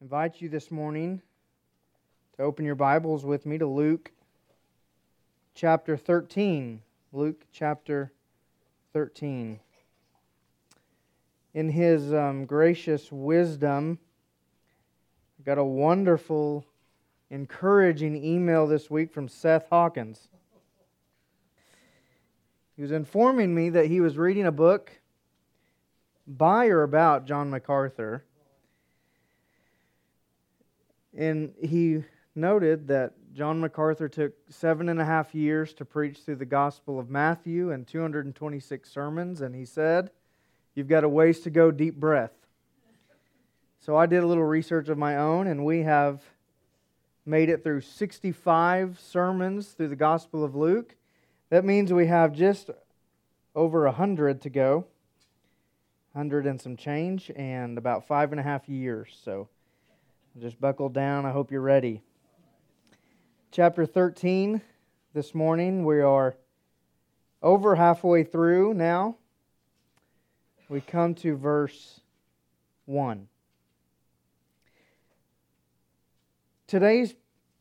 invite you this morning to open your Bibles with me to Luke chapter 13. Luke chapter 13. In his um, gracious wisdom, I got a wonderful, encouraging email this week from Seth Hawkins. He was informing me that he was reading a book by or about John MacArthur and he noted that John MacArthur took seven and a half years to preach through the Gospel of Matthew and 226 sermons, and he said, You've got a ways to go, deep breath. So I did a little research of my own, and we have made it through 65 sermons through the Gospel of Luke. That means we have just over 100 to go, 100 and some change, and about five and a half years. So just buckle down. I hope you're ready. Chapter 13 this morning. We are over halfway through now. We come to verse 1. Today's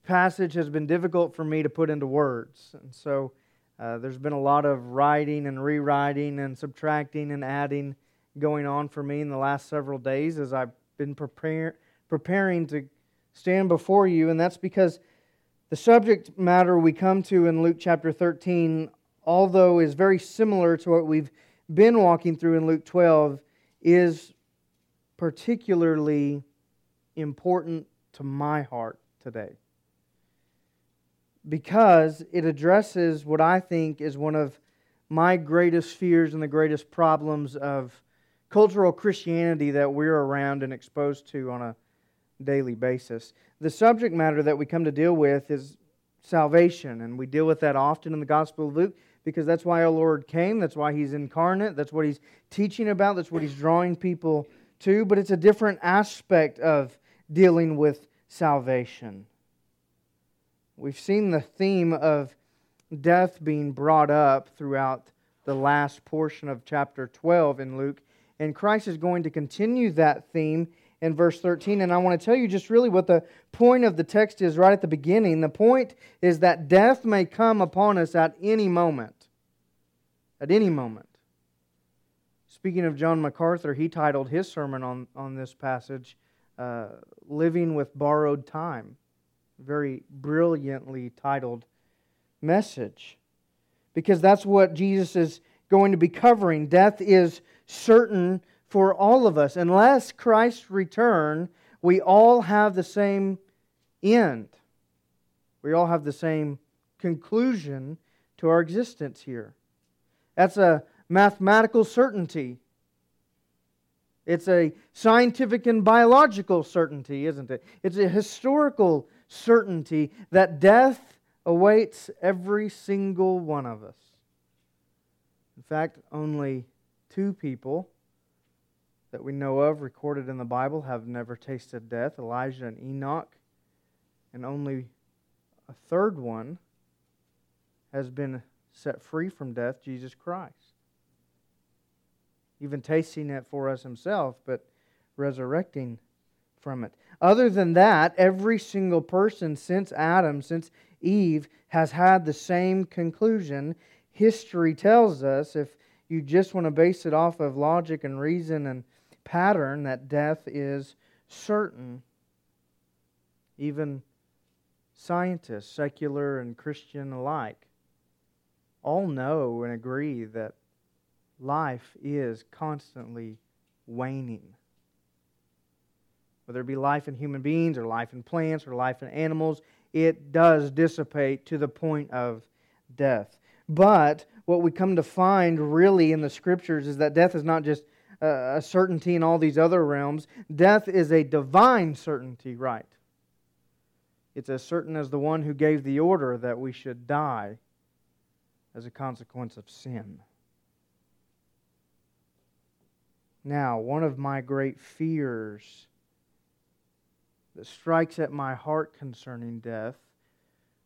passage has been difficult for me to put into words. And so uh, there's been a lot of writing and rewriting and subtracting and adding going on for me in the last several days as I've been preparing preparing to stand before you, and that's because the subject matter we come to in Luke chapter 13, although is very similar to what we've been walking through in Luke 12, is particularly important to my heart today. Because it addresses what I think is one of my greatest fears and the greatest problems of cultural Christianity that we're around and exposed to on a daily basis. The subject matter that we come to deal with is salvation, and we deal with that often in the Gospel of Luke because that's why our Lord came, that's why He's incarnate, that's what He's teaching about, that's what He's drawing people to, but it's a different aspect of dealing with salvation. We've seen the theme of death being brought up throughout the last portion of chapter 12 in Luke, and Christ is going to continue that theme in verse 13. And I want to tell you just really what the point of the text is right at the beginning. The point is that death may come upon us at any moment. At any moment. Speaking of John MacArthur, he titled his sermon on, on this passage, uh, Living with Borrowed Time. Very brilliantly titled message. Because that's what Jesus is going to be covering. Death is certain for all of us. Unless Christ return, we all have the same end. We all have the same conclusion to our existence here. That's a mathematical certainty. It's a scientific and biological certainty, isn't it? It's a historical certainty that death awaits every single one of us. In fact, only two people that we know of recorded in the Bible have never tasted death Elijah and Enoch. And only a third one has been set free from death Jesus Christ. Even tasting it for us himself, but resurrecting from it. Other than that, every single person since Adam, since Eve, has had the same conclusion. History tells us, if you just want to base it off of logic and reason and pattern that death is certain. Even scientists, secular and Christian alike, all know and agree that life is constantly waning. Whether it be life in human beings or life in plants or life in animals, it does dissipate to the point of death. But what we come to find really in the scriptures is that death is not just Uh, a certainty in all these other realms. Death is a divine certainty, right? It's as certain as the one who gave the order that we should die as a consequence of sin. Now, one of my great fears that strikes at my heart concerning death,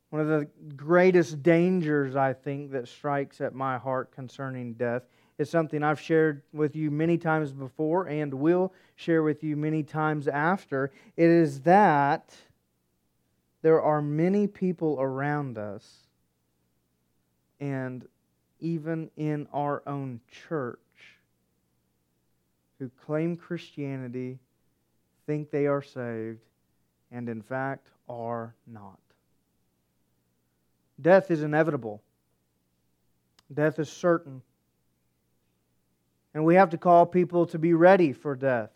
one of the greatest dangers, I think, that strikes at my heart concerning death is something I've shared with you many times before and will share with you many times after. It is that there are many people around us and even in our own church who claim Christianity, think they are saved, and in fact are not. Death is inevitable, death is certain. And we have to call people to be ready for death.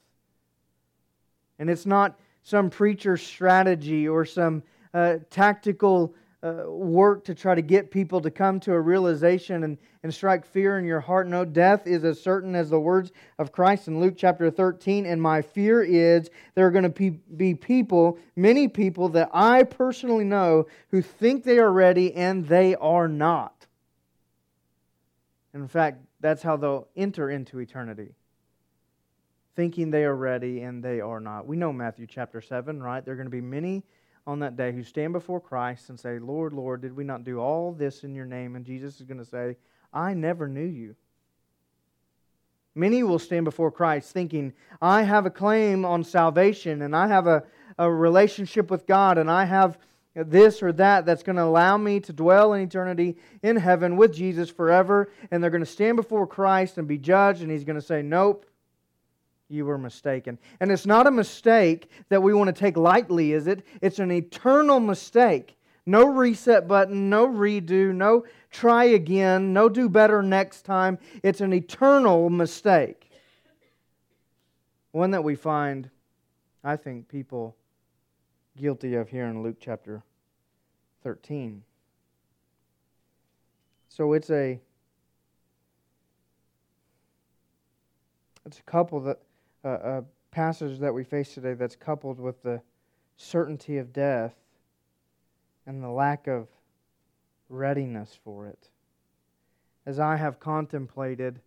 And it's not some preacher's strategy or some uh, tactical uh, work to try to get people to come to a realization and, and strike fear in your heart. No, death is as certain as the words of Christ in Luke chapter 13. And my fear is there are going to be, be people, many people that I personally know, who think they are ready and they are not. in fact, that's how they'll enter into eternity. Thinking they are ready and they are not. We know Matthew chapter 7, right? There are going to be many on that day who stand before Christ and say, Lord, Lord, did we not do all this in your name? And Jesus is going to say, I never knew you. Many will stand before Christ thinking, I have a claim on salvation and I have a, a relationship with God and I have this or that that's going to allow me to dwell in eternity in heaven with Jesus forever. And they're going to stand before Christ and be judged, and He's going to say, Nope, you were mistaken. And it's not a mistake that we want to take lightly, is it? It's an eternal mistake. No reset button, no redo, no try again, no do better next time. It's an eternal mistake. One that we find, I think, people guilty of here in Luke chapter 13. So it's a it's a couple that a, passage that we face today that's coupled with the certainty of death and the lack of readiness for it. As I have contemplated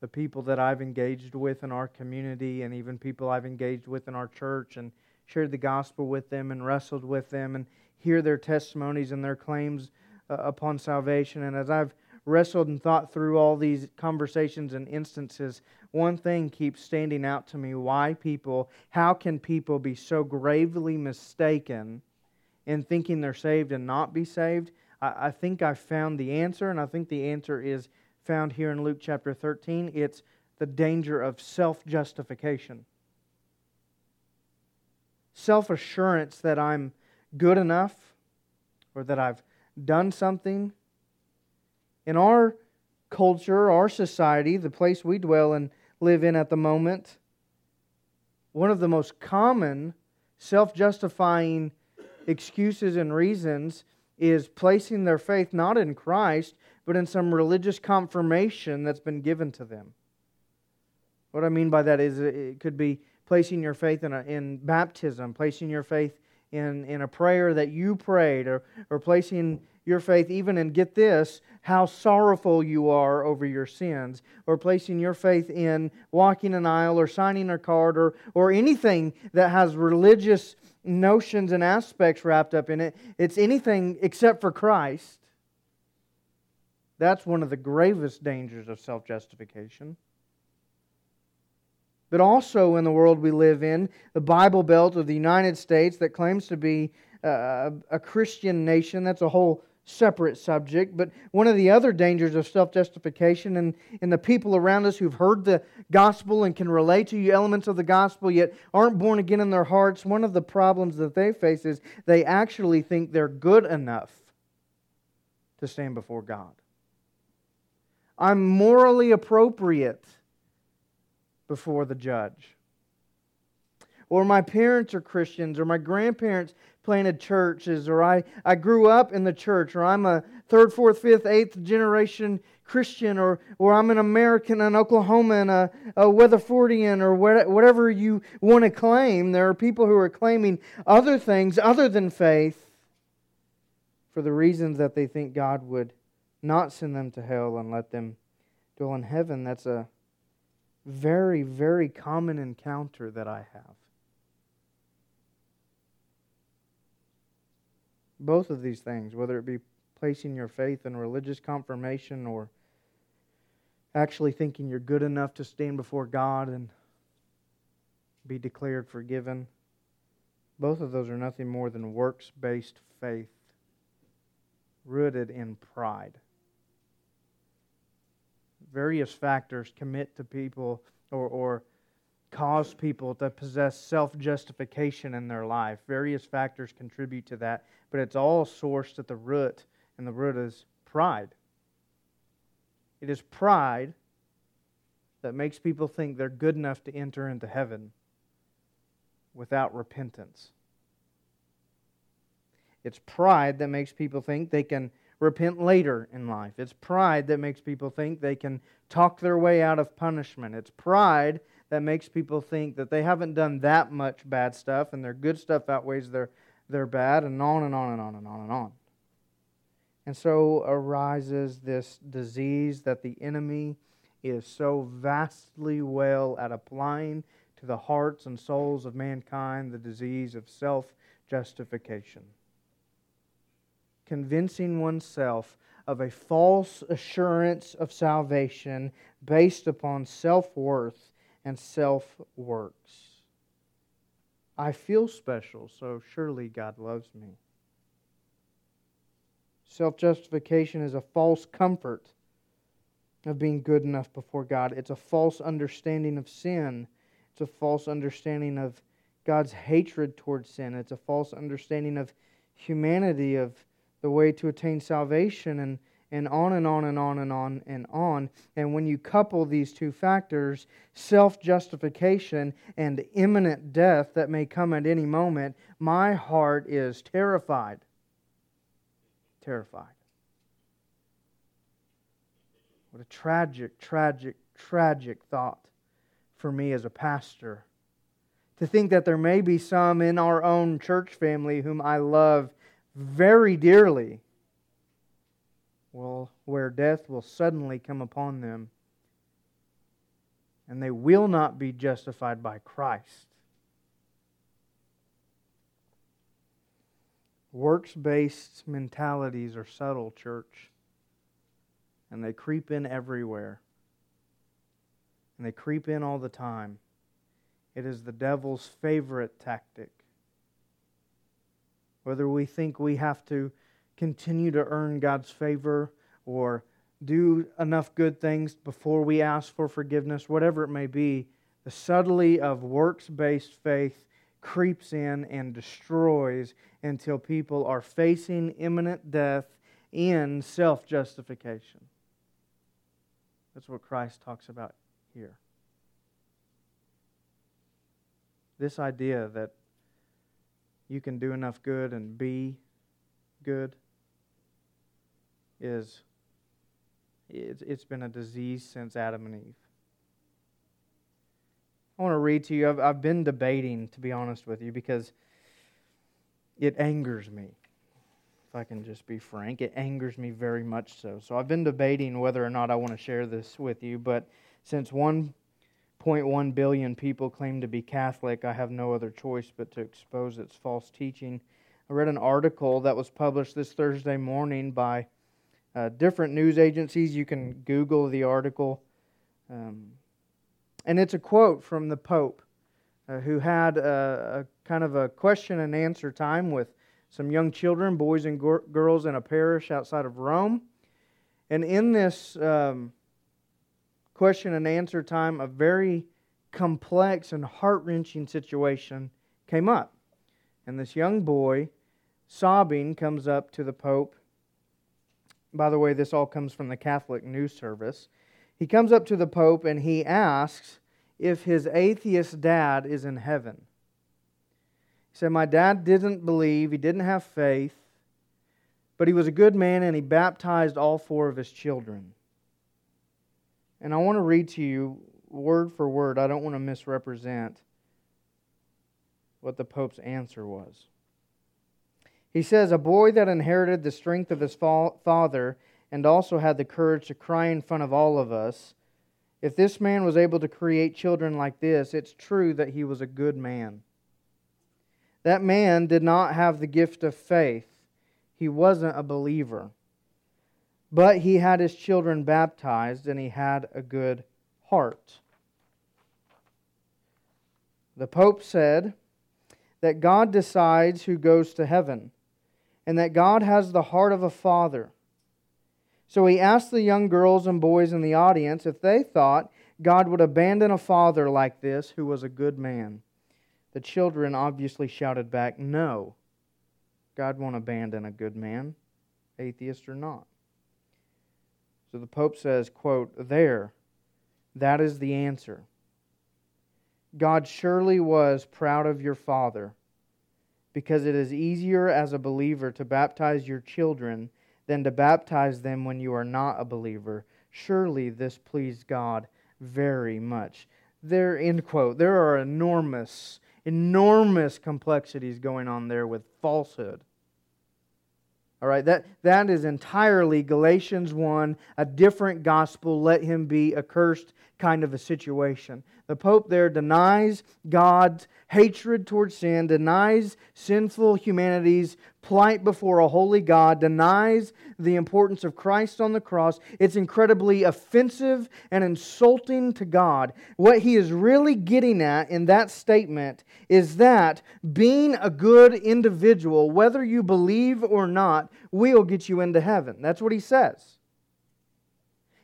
the people that I've engaged with in our community and even people I've engaged with in our church and shared the gospel with them and wrestled with them and hear their testimonies and their claims uh, upon salvation, and as I've wrestled and thought through all these conversations and instances, one thing keeps standing out to me why people, how can people be so gravely mistaken in thinking they're saved and not be saved? I, I think I found the answer, and I think the answer is found here in Luke chapter 13. It's the danger of self justification. Self assurance that I'm good enough or that I've done something in our culture, our society, the place we dwell and live in at the moment, one of the most common self justifying excuses and reasons is placing their faith not in Christ, but in some religious confirmation that's been given to them. What I mean by that is it could be placing your faith in, a, in baptism, placing your faith in, in a prayer that you prayed, or, or placing your faith even in, get this, how sorrowful you are over your sins, or placing your faith in walking an aisle or signing a card or, or anything that has religious notions and aspects wrapped up in it. It's anything except for Christ. That's one of the gravest dangers of self justification. But also in the world we live in, the Bible Belt of the United States that claims to be uh, a Christian nation, that's a whole separate subject. But one of the other dangers of self justification and, and the people around us who've heard the gospel and can relate to you elements of the gospel yet aren't born again in their hearts, one of the problems that they face is they actually think they're good enough to stand before God. I'm morally appropriate before the judge. Or my parents are Christians, or my grandparents planted churches, or I, I grew up in the church, or I'm a third, fourth, fifth, eighth generation Christian, or, or I'm an American, an Oklahoman, a, a Weatherfordian, or whatever you want to claim. There are people who are claiming other things other than faith for the reasons that they think God would not send them to hell and let them dwell in heaven. That's a very, very common encounter that I have. Both of these things, whether it be placing your faith in religious confirmation or actually thinking you're good enough to stand before God and be declared forgiven. Both of those are nothing more than works based faith rooted in pride. Various factors commit to people or, or cause people to possess self justification in their life. Various factors contribute to that, but it's all sourced at the root, and the root is pride. It is pride that makes people think they're good enough to enter into heaven without repentance. It's pride that makes people think they can repent later in life. It's pride that makes people think they can talk their way out of punishment. It's pride that makes people think that they haven't done that much bad stuff and their good stuff outweighs their, their bad, and on and on and on and on and on. And so arises this disease that the enemy is so vastly well at applying to the hearts and souls of mankind the disease of self justification. Convincing oneself of a false assurance of salvation based upon self worth and self works. I feel special, so surely God loves me. Self justification is a false comfort of being good enough before God. It's a false understanding of sin. It's a false understanding of God's hatred towards sin. It's a false understanding of humanity, of the way to attain salvation. And and on and on and on and on and on. And when you couple these two factors, self justification and imminent death that may come at any moment, my heart is terrified. Terrified. What a tragic, tragic, tragic thought for me as a pastor. To think that there may be some in our own church family whom I love very dearly will, where death will suddenly come upon them, and they will not be justified by Christ. Works based mentalities are subtle, church, and they creep in everywhere. And they creep in all the time. It is the devil's favorite tactic. Whether we think we have to continue to earn God's favor or do enough good things before we ask for forgiveness, whatever it may be, the subtlety of works based faith creeps in and destroys until people are facing imminent death in self justification. That's what Christ talks about here. This idea that you can do enough good and be good is it's, it's been a disease since Adam and Eve. I want to read to you. I've, I've been debating, to be honest with you, because it angers me. If I can just be frank, it angers me very much so. So I've been debating whether or not I want to share this with you, but since 1.1 billion people claim to be Catholic, I have no other choice but to expose its false teaching. I read an article that was published this Thursday morning by uh, different news agencies. You can Google the article. Um, and it's a quote from the Pope, uh, who had a, a, kind of a question and answer time with some young children, boys and girls, in a parish outside of Rome. And in this um, question and answer time, a very complex and heart wrenching situation came up. And this young boy, sobbing, comes up to the Pope by the way, this all comes from the Catholic news service. He comes up to the Pope and he asks if his atheist dad is in heaven. He said, My dad didn't believe, he didn't have faith, but he was a good man and he baptized all four of his children. And I want to read to you word for word, I don't want to misrepresent what the Pope's answer was. He says, A boy that inherited the strength of his father and also had the courage to cry in front of all of us. If this man was able to create children like this, it's true that he was a good man. That man did not have the gift of faith, he wasn't a believer. But he had his children baptized and he had a good heart. The Pope said that God decides who goes to heaven and that God has the heart of a father. So he asked the young girls and boys in the audience if they thought God would abandon a father like this who was a good man. The children obviously shouted back, No, God won't abandon a good man, atheist or not. So the Pope says, quote, There, that is the answer. God surely was proud of your father because it is easier as a believer to baptize your children than to baptize them when you are not a believer. Surely this pleased God very much. There, end quote. There are enormous, enormous complexities going on there with falsehood. All right, that, that is entirely Galatians 1, a different gospel, let him be accursed kind of a situation. The Pope there denies God's hatred towards sin, denies sinful humanity's plight before a holy God, denies the importance of Christ on the cross. It's incredibly offensive and insulting to God. What he is really getting at in that statement is that being a good individual, whether you believe or not, will get you into heaven. That's what he says.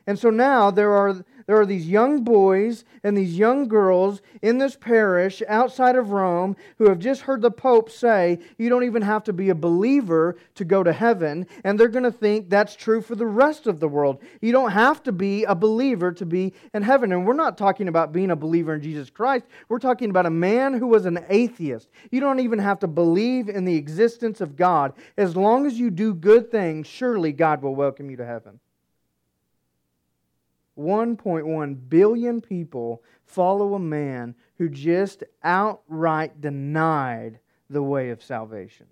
And so now there are there are these young boys and these young girls in this parish outside of Rome who have just heard the Pope say, you don't even have to be a believer to go to heaven. And they're going to think that's true for the rest of the world. You don't have to be a believer to be in heaven. And we're not talking about being a believer in Jesus Christ. We're talking about a man who was an atheist. You don't even have to believe in the existence of God. As long as you do good things, surely God will welcome you to heaven. 1.1 billion people follow a man who just outright denied the way of salvation.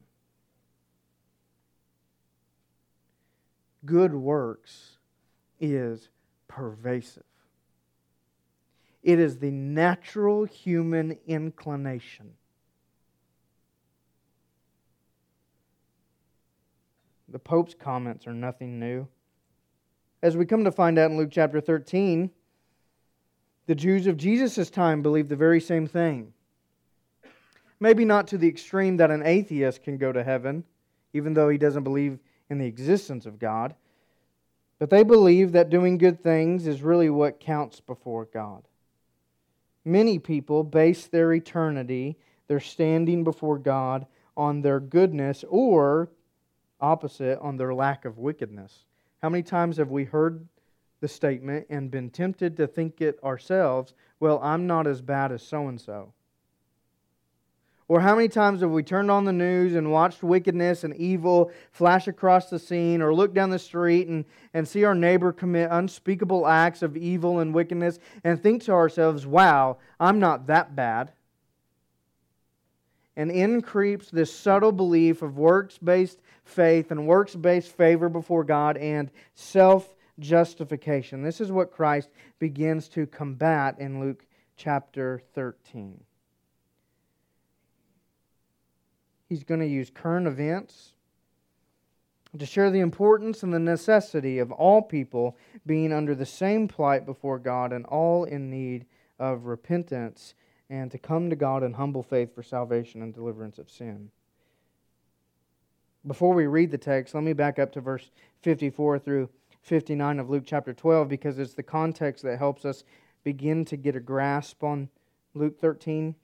Good works is pervasive. It is the natural human inclination. The Pope's comments are nothing new. As we come to find out in Luke chapter 13, the Jews of Jesus' time believed the very same thing. Maybe not to the extreme that an atheist can go to heaven, even though he doesn't believe in the existence of God. But they believe that doing good things is really what counts before God. Many people base their eternity, their standing before God, on their goodness or, opposite, on their lack of wickedness. How many times have we heard the statement and been tempted to think it ourselves, well, I'm not as bad as so and so? Or how many times have we turned on the news and watched wickedness and evil flash across the scene, or look down the street and, and see our neighbor commit unspeakable acts of evil and wickedness and think to ourselves, wow, I'm not that bad? And in creeps this subtle belief of works based faith and works based favor before God and self justification. This is what Christ begins to combat in Luke chapter 13. He's going to use current events to share the importance and the necessity of all people being under the same plight before God and all in need of repentance and to come to God in humble faith for salvation and deliverance of sin. Before we read the text, let me back up to verse 54 through 59 of Luke chapter 12 because it's the context that helps us begin to get a grasp on Luke 13.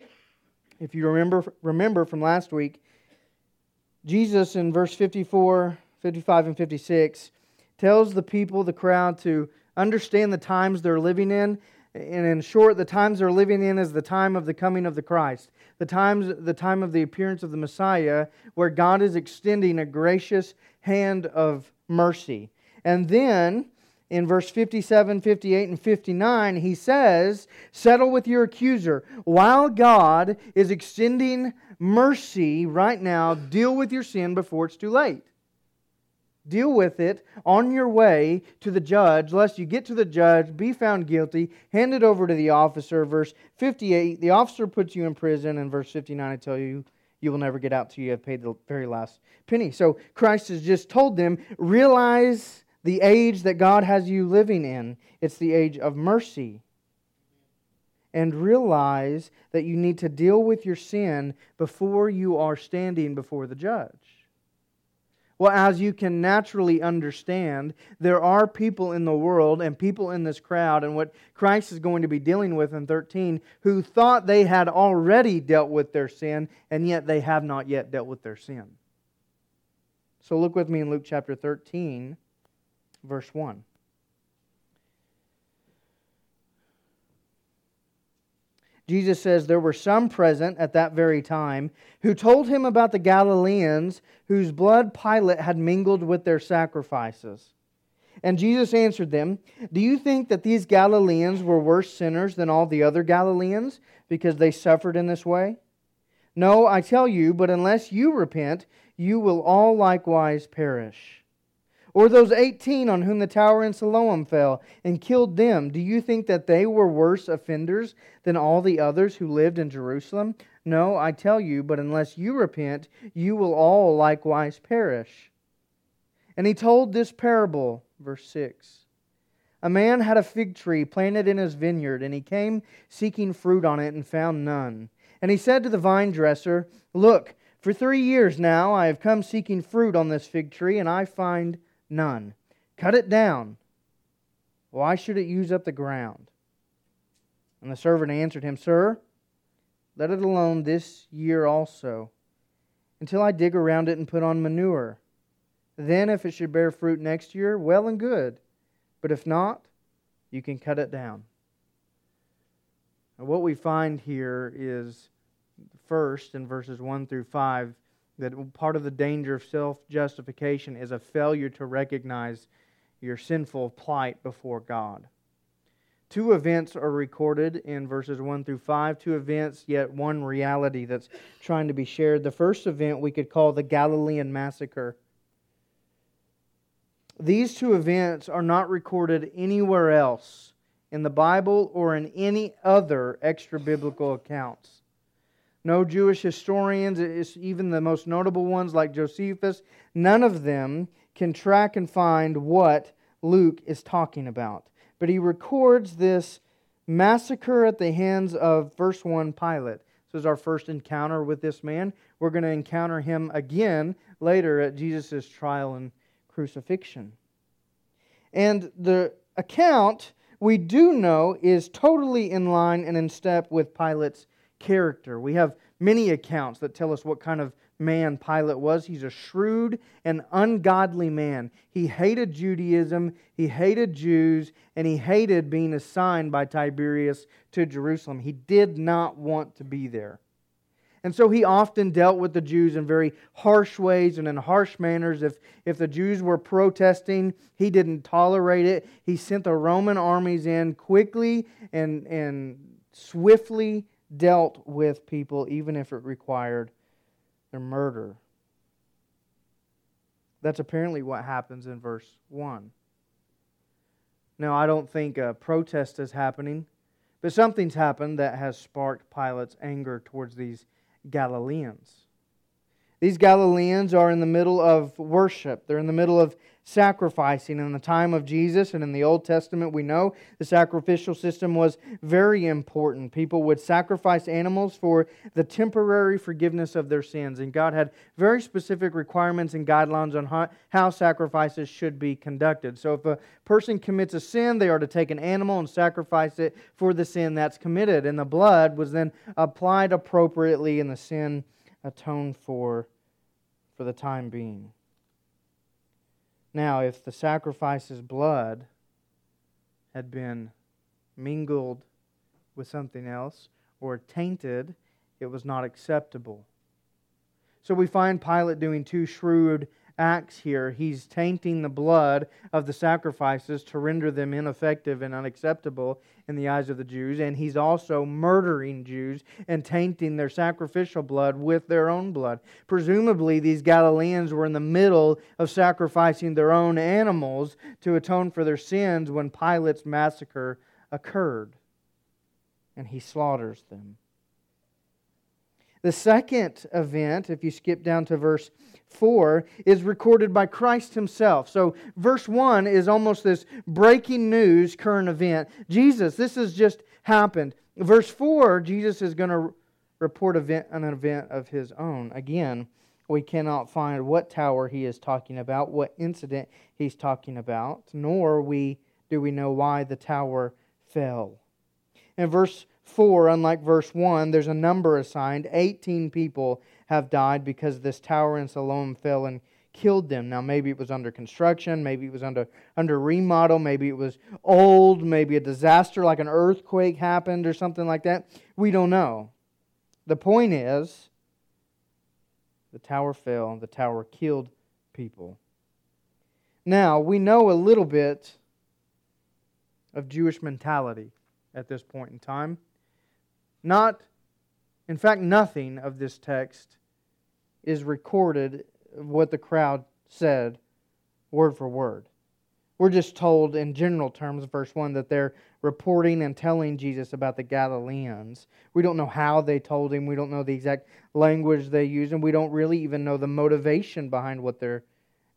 If you remember remember from last week, Jesus in verse 54, 55 and 56 tells the people, the crowd to understand the times they're living in and in short, the times they're living in is the time of the coming of the Christ, the times, the time of the appearance of the Messiah, where God is extending a gracious hand of mercy. And then in verse 57, 58, and 59, he says, Settle with your accuser. While God is extending mercy right now, deal with your sin before it's too late. Deal with it on your way to the judge, lest you get to the judge, be found guilty, hand it over to the officer. Verse 58, the officer puts you in prison. And verse 59, I tell you, you will never get out till you have paid the very last penny. So Christ has just told them, realize the age that God has you living in. It's the age of mercy. And realize that you need to deal with your sin before you are standing before the judge. Well, as you can naturally understand, there are people in the world and people in this crowd, and what Christ is going to be dealing with in 13, who thought they had already dealt with their sin, and yet they have not yet dealt with their sin. So look with me in Luke chapter 13, verse 1. Jesus says there were some present at that very time who told him about the Galileans whose blood Pilate had mingled with their sacrifices. And Jesus answered them, Do you think that these Galileans were worse sinners than all the other Galileans because they suffered in this way? No, I tell you, but unless you repent, you will all likewise perish. Or those 18 on whom the tower in Siloam fell and killed them, do you think that they were worse offenders than all the others who lived in Jerusalem? No, I tell you, but unless you repent, you will all likewise perish. And he told this parable, verse 6. A man had a fig tree planted in his vineyard, and he came seeking fruit on it and found none. And he said to the vine dresser, Look, for three years now I have come seeking fruit on this fig tree, and I find None. Cut it down. Why should it use up the ground? And the servant answered him, Sir, let it alone this year also, until I dig around it and put on manure. Then, if it should bear fruit next year, well and good. But if not, you can cut it down. And what we find here is first in verses 1 through 5 that part of the danger of self justification is a failure to recognize your sinful plight before God. Two events are recorded in verses 1 through 5, two events, yet one reality that's trying to be shared. The first event we could call the Galilean massacre. These two events are not recorded anywhere else in the Bible or in any other extra biblical accounts. No Jewish historians, even the most notable ones like Josephus, none of them can track and find what Luke is talking about. But he records this massacre at the hands of verse 1 Pilate. This is our first encounter with this man. We're going to encounter him again later at Jesus' trial and crucifixion. And the account we do know is totally in line and in step with Pilate's character. We have many accounts that tell us what kind of man Pilate was. He's a shrewd and ungodly man. He hated Judaism, he hated Jews, and he hated being assigned by Tiberius to Jerusalem. He did not want to be there. And so he often dealt with the Jews in very harsh ways and in harsh manners. If, if the Jews were protesting, he didn't tolerate it. He sent the Roman armies in quickly and, and swiftly dealt with people, even if it required their murder. That's apparently what happens in verse 1. Now, I don't think a protest is happening, but something's happened that has sparked Pilate's anger towards these Galileans. These Galileans are in the middle of worship. They're in the middle of sacrificing. In the time of Jesus and in the Old Testament, we know the sacrificial system was very important. People would sacrifice animals for the temporary forgiveness of their sins. And God had very specific requirements and guidelines on how, sacrifices should be conducted. So if a person commits a sin, they are to take an animal and sacrifice it for the sin that's committed. And the blood was then applied appropriately in the sin atoned for for the time being. Now, if the sacrifice's blood had been mingled with something else or tainted, it was not acceptable. So we find Pilate doing two shrewd acts here. He's tainting the blood of the sacrifices to render them ineffective and unacceptable in the eyes of the Jews, and he's also murdering Jews and tainting their sacrificial blood with their own blood. Presumably, these Galileans were in the middle of sacrificing their own animals to atone for their sins when Pilate's massacre occurred, and he slaughters them. The second event, if you skip down to verse 4, is recorded by Christ himself. So, verse 1 is almost this breaking news current event. Jesus, this has just happened. Verse 4, Jesus is going to report event, an event of his own. Again, we cannot find what tower he is talking about, what incident he's talking about, nor we do we know why the tower fell. In verse 4, unlike verse 1, there's a number assigned. 18 people have died because this tower in Siloam fell and killed them. Now, maybe it was under construction, maybe it was under, under remodel, maybe it was old, maybe a disaster like an earthquake happened or something like that. We don't know. The point is, the tower fell, the tower killed people. Now, we know a little bit of Jewish mentality at this point in time. Not, in fact, nothing of this text is recorded what the crowd said word for word. We're just told in general terms, verse 1, that they're reporting and telling Jesus about the Galileans. We don't know how they told him. We don't know the exact language they use, and we don't really even know the motivation behind what they're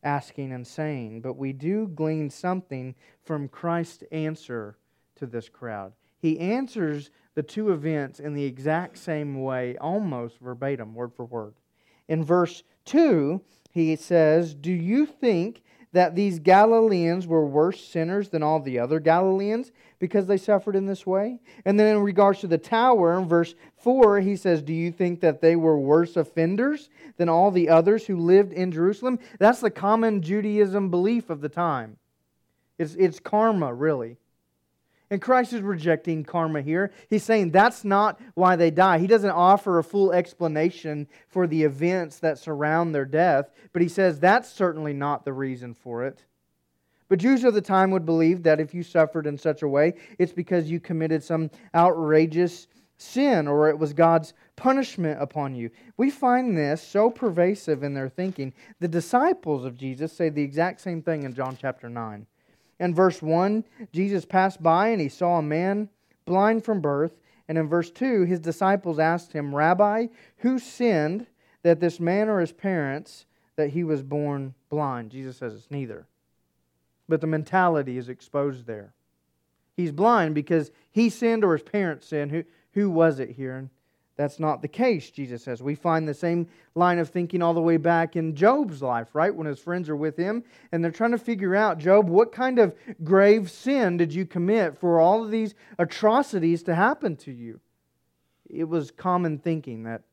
asking and saying. But we do glean something from Christ's answer to this crowd. He answers the two events in the exact same way, almost verbatim, word for word. In verse 2, he says, Do you think that these Galileans were worse sinners than all the other Galileans because they suffered in this way? And then in regards to the tower, in verse 4, he says, Do you think that they were worse offenders than all the others who lived in Jerusalem? That's the common Judaism belief of the time. It's, it's karma, really. And Christ is rejecting karma here. He's saying that's not why they die. He doesn't offer a full explanation for the events that surround their death, but he says that's certainly not the reason for it. But Jews of the time would believe that if you suffered in such a way, it's because you committed some outrageous sin or it was God's punishment upon you. We find this so pervasive in their thinking. The disciples of Jesus say the exact same thing in John chapter 9. In verse 1, Jesus passed by and he saw a man blind from birth. And in verse 2, his disciples asked him, Rabbi, who sinned that this man or his parents that he was born blind? Jesus says it's neither. But the mentality is exposed there. He's blind because he sinned or his parents sinned. Who, who was it here? And that's not the case, Jesus says. We find the same line of thinking all the way back in Job's life, right? When his friends are with him and they're trying to figure out, Job, what kind of grave sin did you commit for all of these atrocities to happen to you? It was common thinking that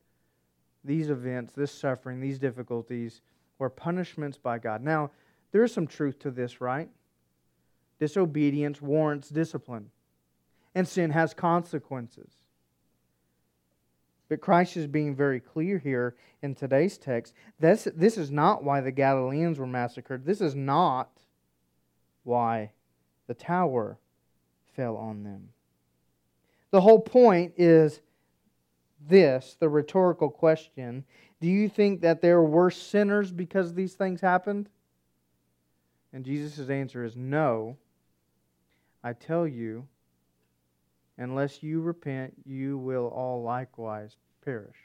these events, this suffering, these difficulties were punishments by God. Now, there is some truth to this, right? Disobedience warrants discipline, and sin has consequences. But Christ is being very clear here in today's text. This, this is not why the Galileans were massacred. This is not why the tower fell on them. The whole point is this the rhetorical question Do you think that there were sinners because these things happened? And Jesus' answer is no. I tell you, Unless you repent, you will all likewise perish.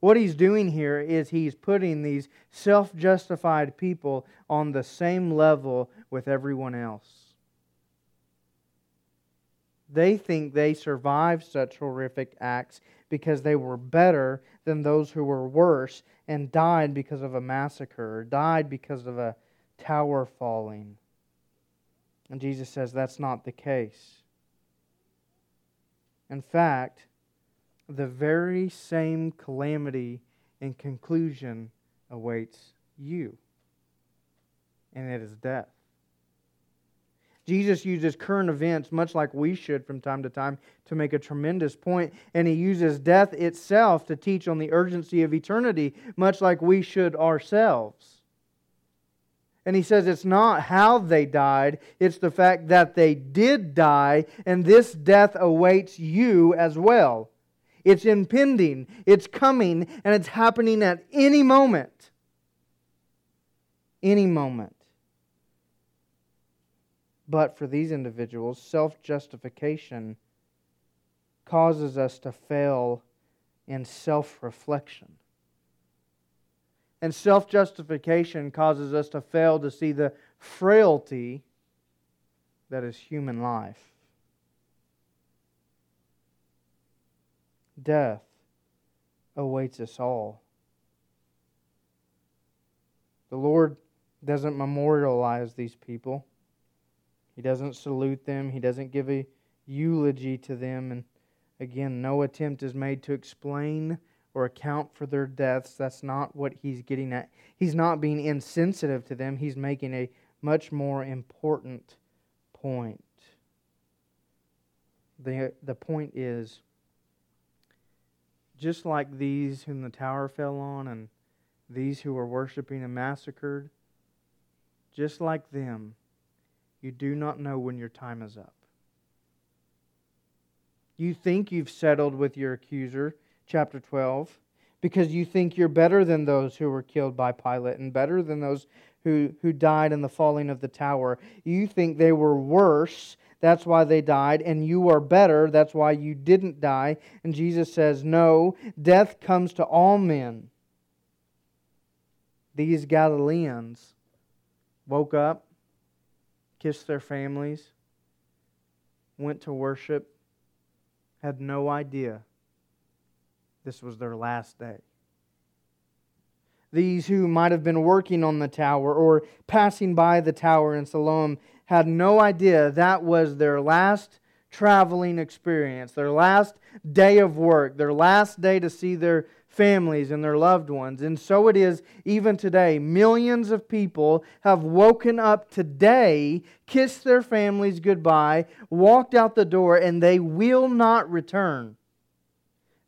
What he's doing here is he's putting these self justified people on the same level with everyone else. They think they survived such horrific acts because they were better than those who were worse and died because of a massacre, or died because of a tower falling. And Jesus says that's not the case. In fact, the very same calamity and conclusion awaits you, and it is death. Jesus uses current events, much like we should from time to time, to make a tremendous point, and he uses death itself to teach on the urgency of eternity, much like we should ourselves. And he says it's not how they died, it's the fact that they did die, and this death awaits you as well. It's impending, it's coming, and it's happening at any moment. Any moment. But for these individuals, self justification causes us to fail in self reflection. And self justification causes us to fail to see the frailty that is human life. Death awaits us all. The Lord doesn't memorialize these people. He doesn't salute them. He doesn't give a eulogy to them. And again, no attempt is made to explain or account for their deaths. That's not what he's getting at. He's not being insensitive to them. He's making a much more important point. The, the point is just like these whom the tower fell on and these who were worshiping and massacred, just like them, you do not know when your time is up. You think you've settled with your accuser, chapter 12, because you think you're better than those who were killed by Pilate and better than those who, who died in the falling of the tower. You think they were worse, that's why they died, and you are better, that's why you didn't die. And Jesus says, No, death comes to all men. These Galileans woke up, kissed their families, went to worship, had no idea this was their last day. These who might have been working on the tower or passing by the tower in Siloam had no idea that was their last traveling experience, their last day of work, their last day to see their families and their loved ones. And so it is even today. Millions of people have woken up today, kissed their families goodbye, walked out the door, and they will not return.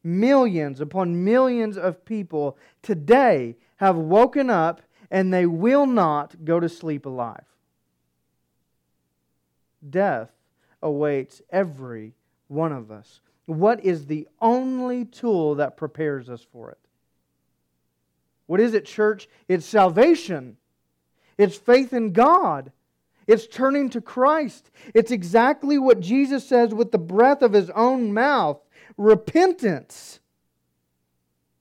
Millions upon millions of people today have woken up and they will not go to sleep alive. Death awaits every one of us. What is the only tool that prepares us for it? What is it, church? It's salvation. It's faith in God. It's turning to Christ. It's exactly what Jesus says with the breath of his own mouth repentance.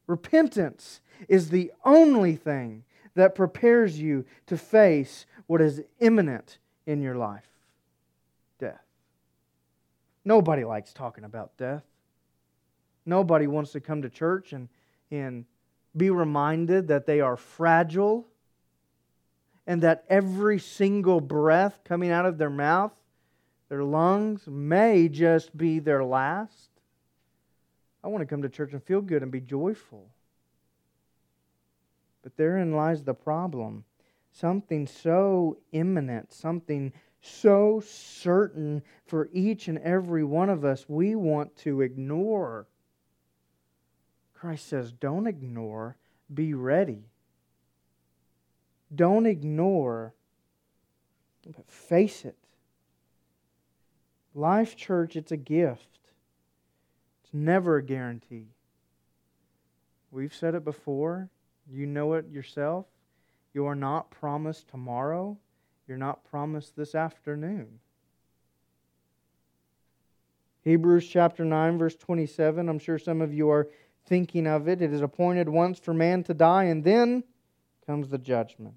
Repentance is the only thing that prepares you to face what is imminent in your life death. Nobody likes talking about death. Nobody wants to come to church and, and be reminded that they are fragile and that every single breath coming out of their mouth, their lungs, may just be their last. I want to come to church and feel good and be joyful. But therein lies the problem. Something so imminent, something so certain for each and every one of us, we want to ignore. Christ says, don't ignore, be ready. Don't ignore, but face it. Life Church, it's a gift, it's never a guarantee. We've said it before. You know it yourself. You are not promised tomorrow. You're not promised this afternoon. Hebrews chapter 9, verse 27. I'm sure some of you are thinking of it. It is appointed once for man to die, and then comes the judgment.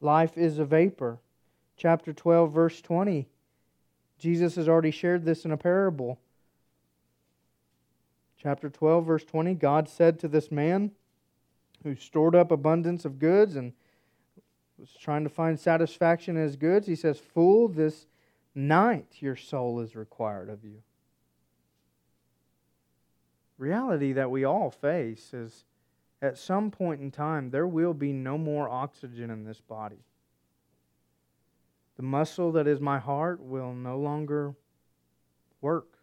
Life is a vapor. Chapter 12, verse 20. Jesus has already shared this in a parable. Chapter 12, verse 20 God said to this man, who stored up abundance of goods and was trying to find satisfaction in his goods, he says, Fool, this night your soul is required of you. Reality that we all face is at some point in time, there will be no more oxygen in this body. The muscle that is my heart will no longer work.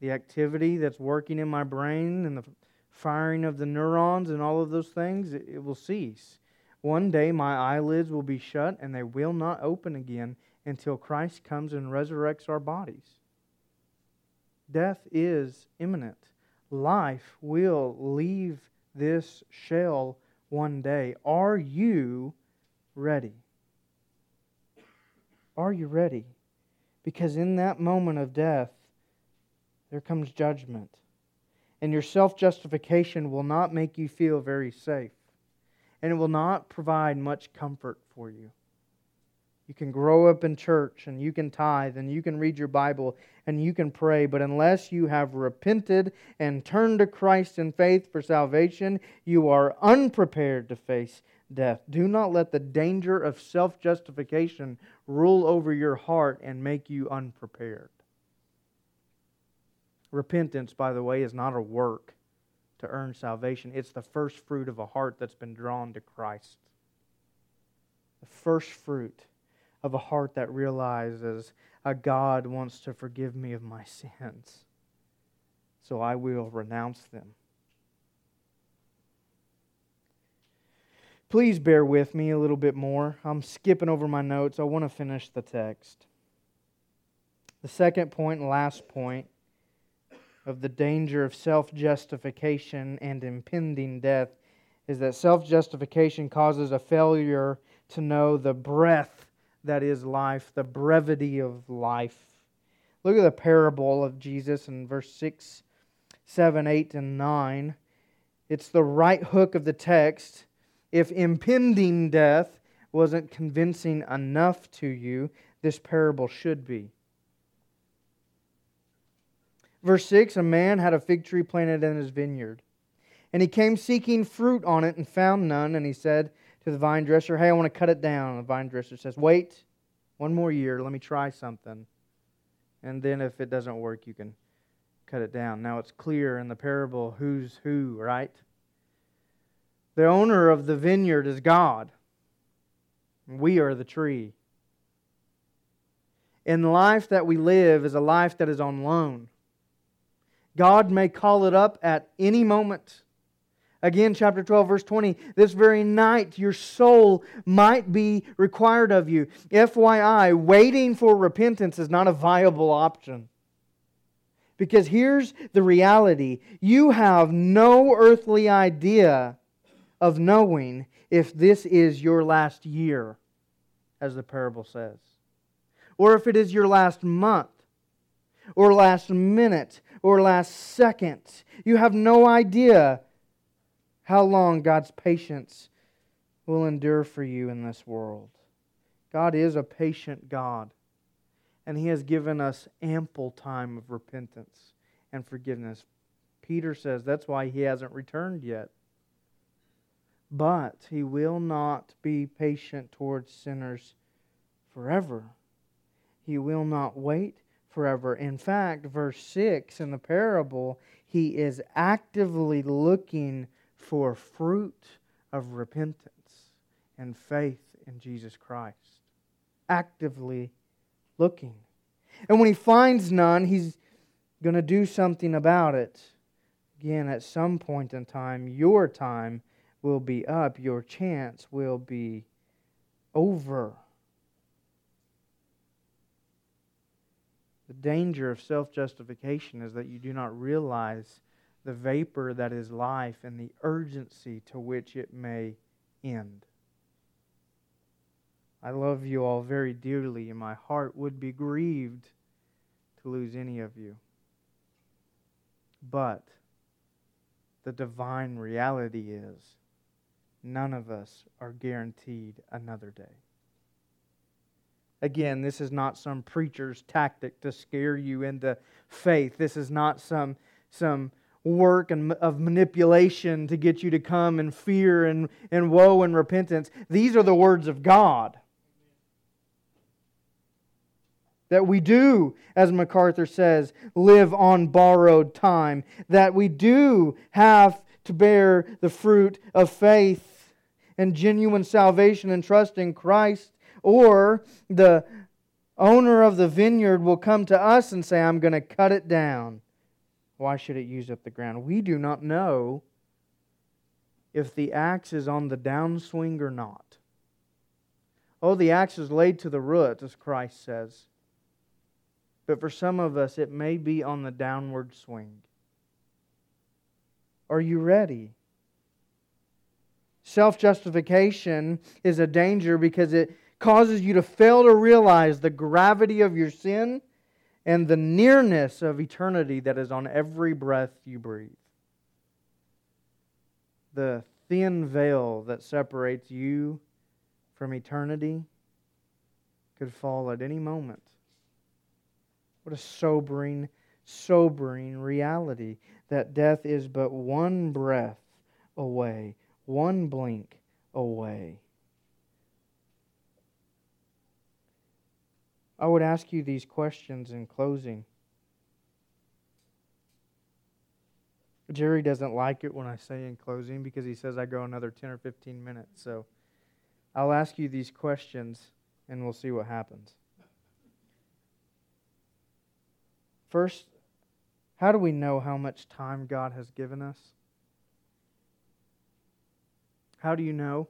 The activity that's working in my brain and the firing of the neurons and all of those things, it, it will cease. One day my eyelids will be shut and they will not open again until Christ comes and resurrects our bodies. Death is imminent. Life will leave this shell one day. Are you ready? Are you ready? Because in that moment of death, there comes judgment. And your self justification will not make you feel very safe, and it will not provide much comfort for you. You can grow up in church and you can tithe and you can read your Bible and you can pray, but unless you have repented and turned to Christ in faith for salvation, you are unprepared to face death. Do not let the danger of self justification rule over your heart and make you unprepared. Repentance, by the way, is not a work to earn salvation, it's the first fruit of a heart that's been drawn to Christ. The first fruit of a heart that realizes a God wants to forgive me of my sins. So I will renounce them. Please bear with me a little bit more. I'm skipping over my notes. I want to finish the text. The second point and last point of the danger of self justification and impending death is that self justification causes a failure to know the breadth that is life, the brevity of life. Look at the parable of Jesus in verse 6, 7, 8, and 9. It's the right hook of the text. If impending death wasn't convincing enough to you, this parable should be. Verse 6 A man had a fig tree planted in his vineyard. And he came seeking fruit on it and found none. And he said to the vine dresser, Hey, I want to cut it down. And the vine dresser says, Wait one more year. Let me try something. And then if it doesn't work, you can cut it down. Now it's clear in the parable who's who, right? The owner of the vineyard is God. We are the tree. In life that we live is a life that is on loan. God may call it up at any moment. Again, chapter 12, verse 20, this very night your soul might be required of you. FYI, waiting for repentance is not a viable option. Because here's the reality you have no earthly idea of knowing if this is your last year, as the parable says, or if it is your last month, or last minute, or last second. You have no idea how long God's patience will endure for you in this world. God is a patient God, and He has given us ample time of repentance and forgiveness. Peter says that's why He hasn't returned yet. But He will not be patient towards sinners forever. He will not wait forever. In fact, verse 6 in the parable, he is actively looking for fruit of repentance and faith in Jesus Christ. Actively looking. And when he finds none, he's going to do something about it. Again, at some point in time, your time will be up, your chance will be over. The danger of self justification is that you do not realize the vapor that is life and the urgency to which it may end. I love you all very dearly, and my heart would be grieved to lose any of you. But the divine reality is none of us are guaranteed another day. Again, this is not some preacher's tactic to scare you into faith. This is not some, some work and of manipulation to get you to come in fear and, and woe and repentance. These are the words of God. That we do, as MacArthur says, live on borrowed time. That we do have to bear the fruit of faith and genuine salvation and trust in Christ or the owner of the vineyard will come to us and say, I'm going to cut it down. Why should it use up the ground? We do not know if the axe is on the downswing or not. Oh, the axe is laid to the root, as Christ says. But for some of us, it may be on the downward swing. Are you ready? Self justification is a danger because it causes you to fail to realize the gravity of your sin and the nearness of eternity that is on every breath you breathe. The thin veil that separates you from eternity could fall at any moment. What a sobering, sobering reality that death is but one breath away, one blink away. I would ask you these questions in closing. Jerry doesn't like it when I say in closing because he says I go another 10 or 15 minutes. So I'll ask you these questions and we'll see what happens. First, how do we know how much time God has given us? How do you know?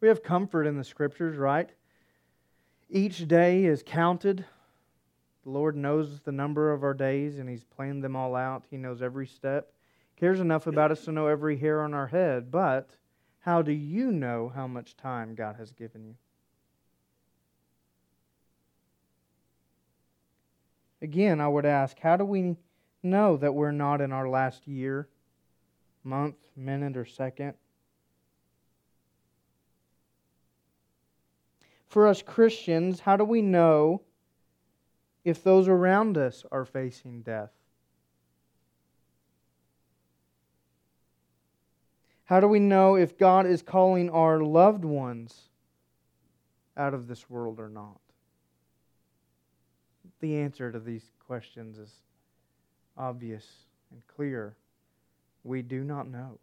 We have comfort in the scriptures, right? Each day is counted. The Lord knows the number of our days and He's planned them all out. He knows every step. Cares enough about us to know every hair on our head. But how do you know how much time God has given you? Again, I would ask, how do we know that we're not in our last year, month, minute, or second? For us Christians, how do we know if those around us are facing death? How do we know if God is calling our loved ones out of this world or not? The answer to these questions is obvious and clear. We do not know.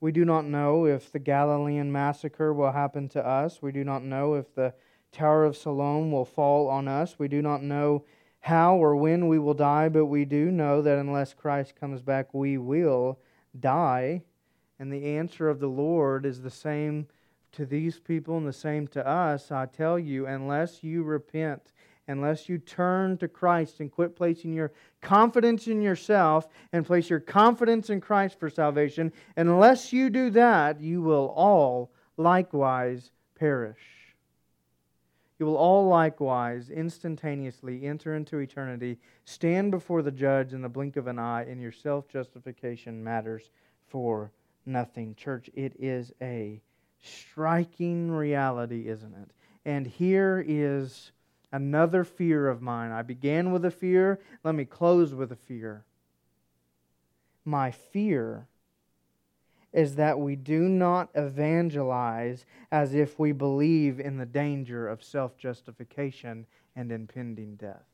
We do not know if the Galilean massacre will happen to us. We do not know if the Tower of Siloam will fall on us. We do not know how or when we will die, but we do know that unless Christ comes back, we will die. And the answer of the Lord is the same to these people and the same to us. I tell you, unless you repent unless you turn to Christ and quit placing your confidence in yourself and place your confidence in Christ for salvation, unless you do that, you will all likewise perish. You will all likewise instantaneously enter into eternity, stand before the judge in the blink of an eye, and your self justification matters for nothing. Church, it is a striking reality, isn't it? And here is another fear of mine. I began with a fear, let me close with a fear. My fear is that we do not evangelize as if we believe in the danger of self justification and impending death.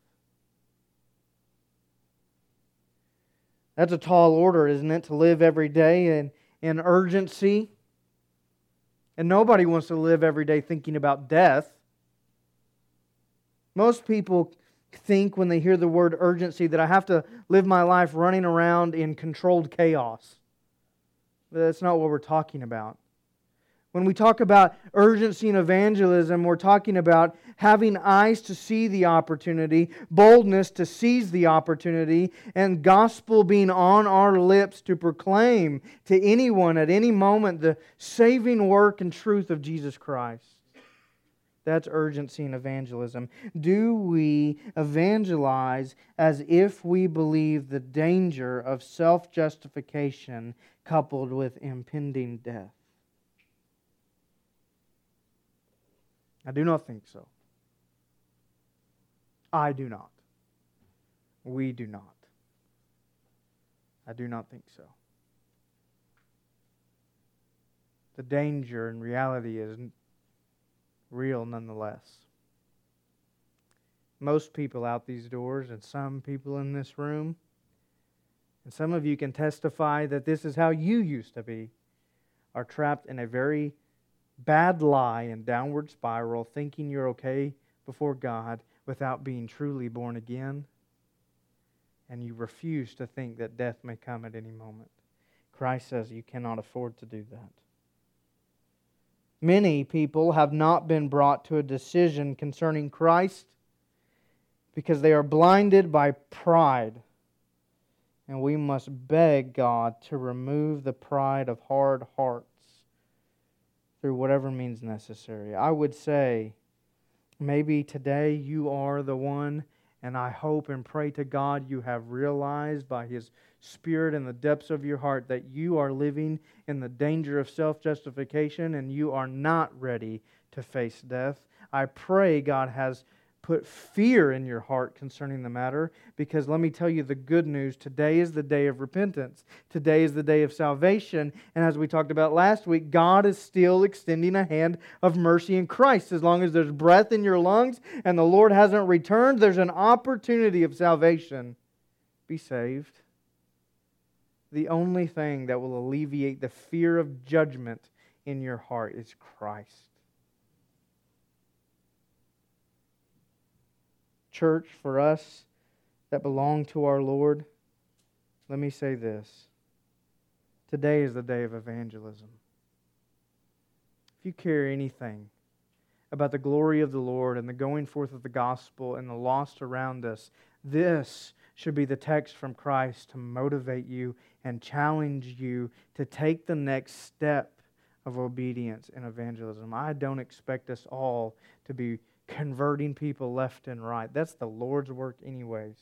That's a tall order, isn't it? To live every day in, in urgency. And nobody wants to live every day thinking about death. Most people think when they hear the word urgency that I have to live my life running around in controlled chaos. But that's not what we're talking about. When we talk about urgency and evangelism, we're talking about having eyes to see the opportunity, boldness to seize the opportunity, and gospel being on our lips to proclaim to anyone at any moment the saving work and truth of Jesus Christ. That's urgency in evangelism. Do we evangelize as if we believe the danger of self justification coupled with impending death? I do not think so. I do not. We do not. I do not think so. The danger in reality is real nonetheless. Most people out these doors, and some people in this room, and some of you can testify that this is how you used to be, are trapped in a very bad lie and downward spiral, thinking you're okay before God without being truly born again. And you refuse to think that death may come at any moment. Christ says you cannot afford to do that. Many people have not been brought to a decision concerning Christ because they are blinded by pride. And we must beg God to remove the pride of hard hearts through whatever means necessary. I would say Maybe today you are the one, and I hope and pray to God you have realized by His Spirit in the depths of your heart that you are living in the danger of self justification and you are not ready to face death. I pray God has put fear in your heart concerning the matter because let me tell you the good news. Today is the day of repentance. Today is the day of salvation. And as we talked about last week, God is still extending a hand of mercy in Christ. As long as there's breath in your lungs and the Lord hasn't returned, there's an opportunity of salvation. Be saved. The only thing that will alleviate the fear of judgment in your heart is Christ. Church, for us that belong to our Lord, let me say this. Today is the day of evangelism. If you care anything about the glory of the Lord and the going forth of the gospel and the lost around us, this should be the text from Christ to motivate you and challenge you to take the next step of obedience and evangelism. I don't expect us all to be converting people left and right. That's the Lord's work, anyways.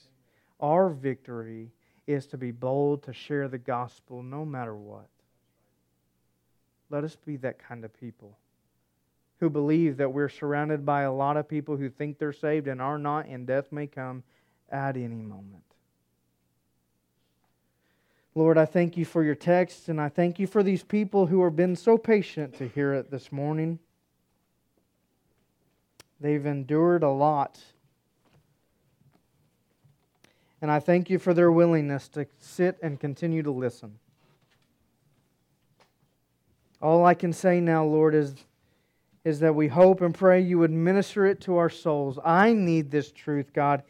Our victory is to be bold to share the gospel no matter what. Let us be that kind of people who believe that we're surrounded by a lot of people who think they're saved and are not, and death may come at any moment. Lord, I thank you for your text, and I thank you for these people who have been so patient to hear it this morning. They've endured a lot. And I thank you for their willingness to sit and continue to listen. All I can say now, Lord, is, is that we hope and pray you would minister it to our souls. I need this truth, God,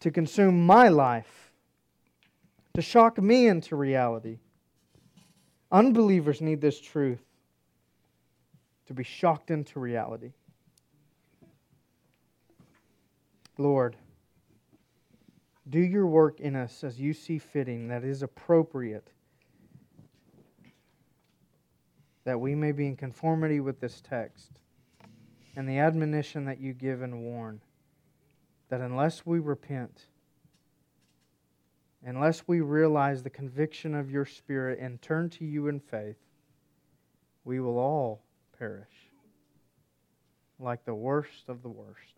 to consume my life, to shock me into reality. Unbelievers need this truth to be shocked into reality. Lord, do your work in us as you see fitting, that is appropriate, that we may be in conformity with this text and the admonition that you give and warn, that unless we repent, unless we realize the conviction of your Spirit and turn to you in faith, we will all perish like the worst of the worst.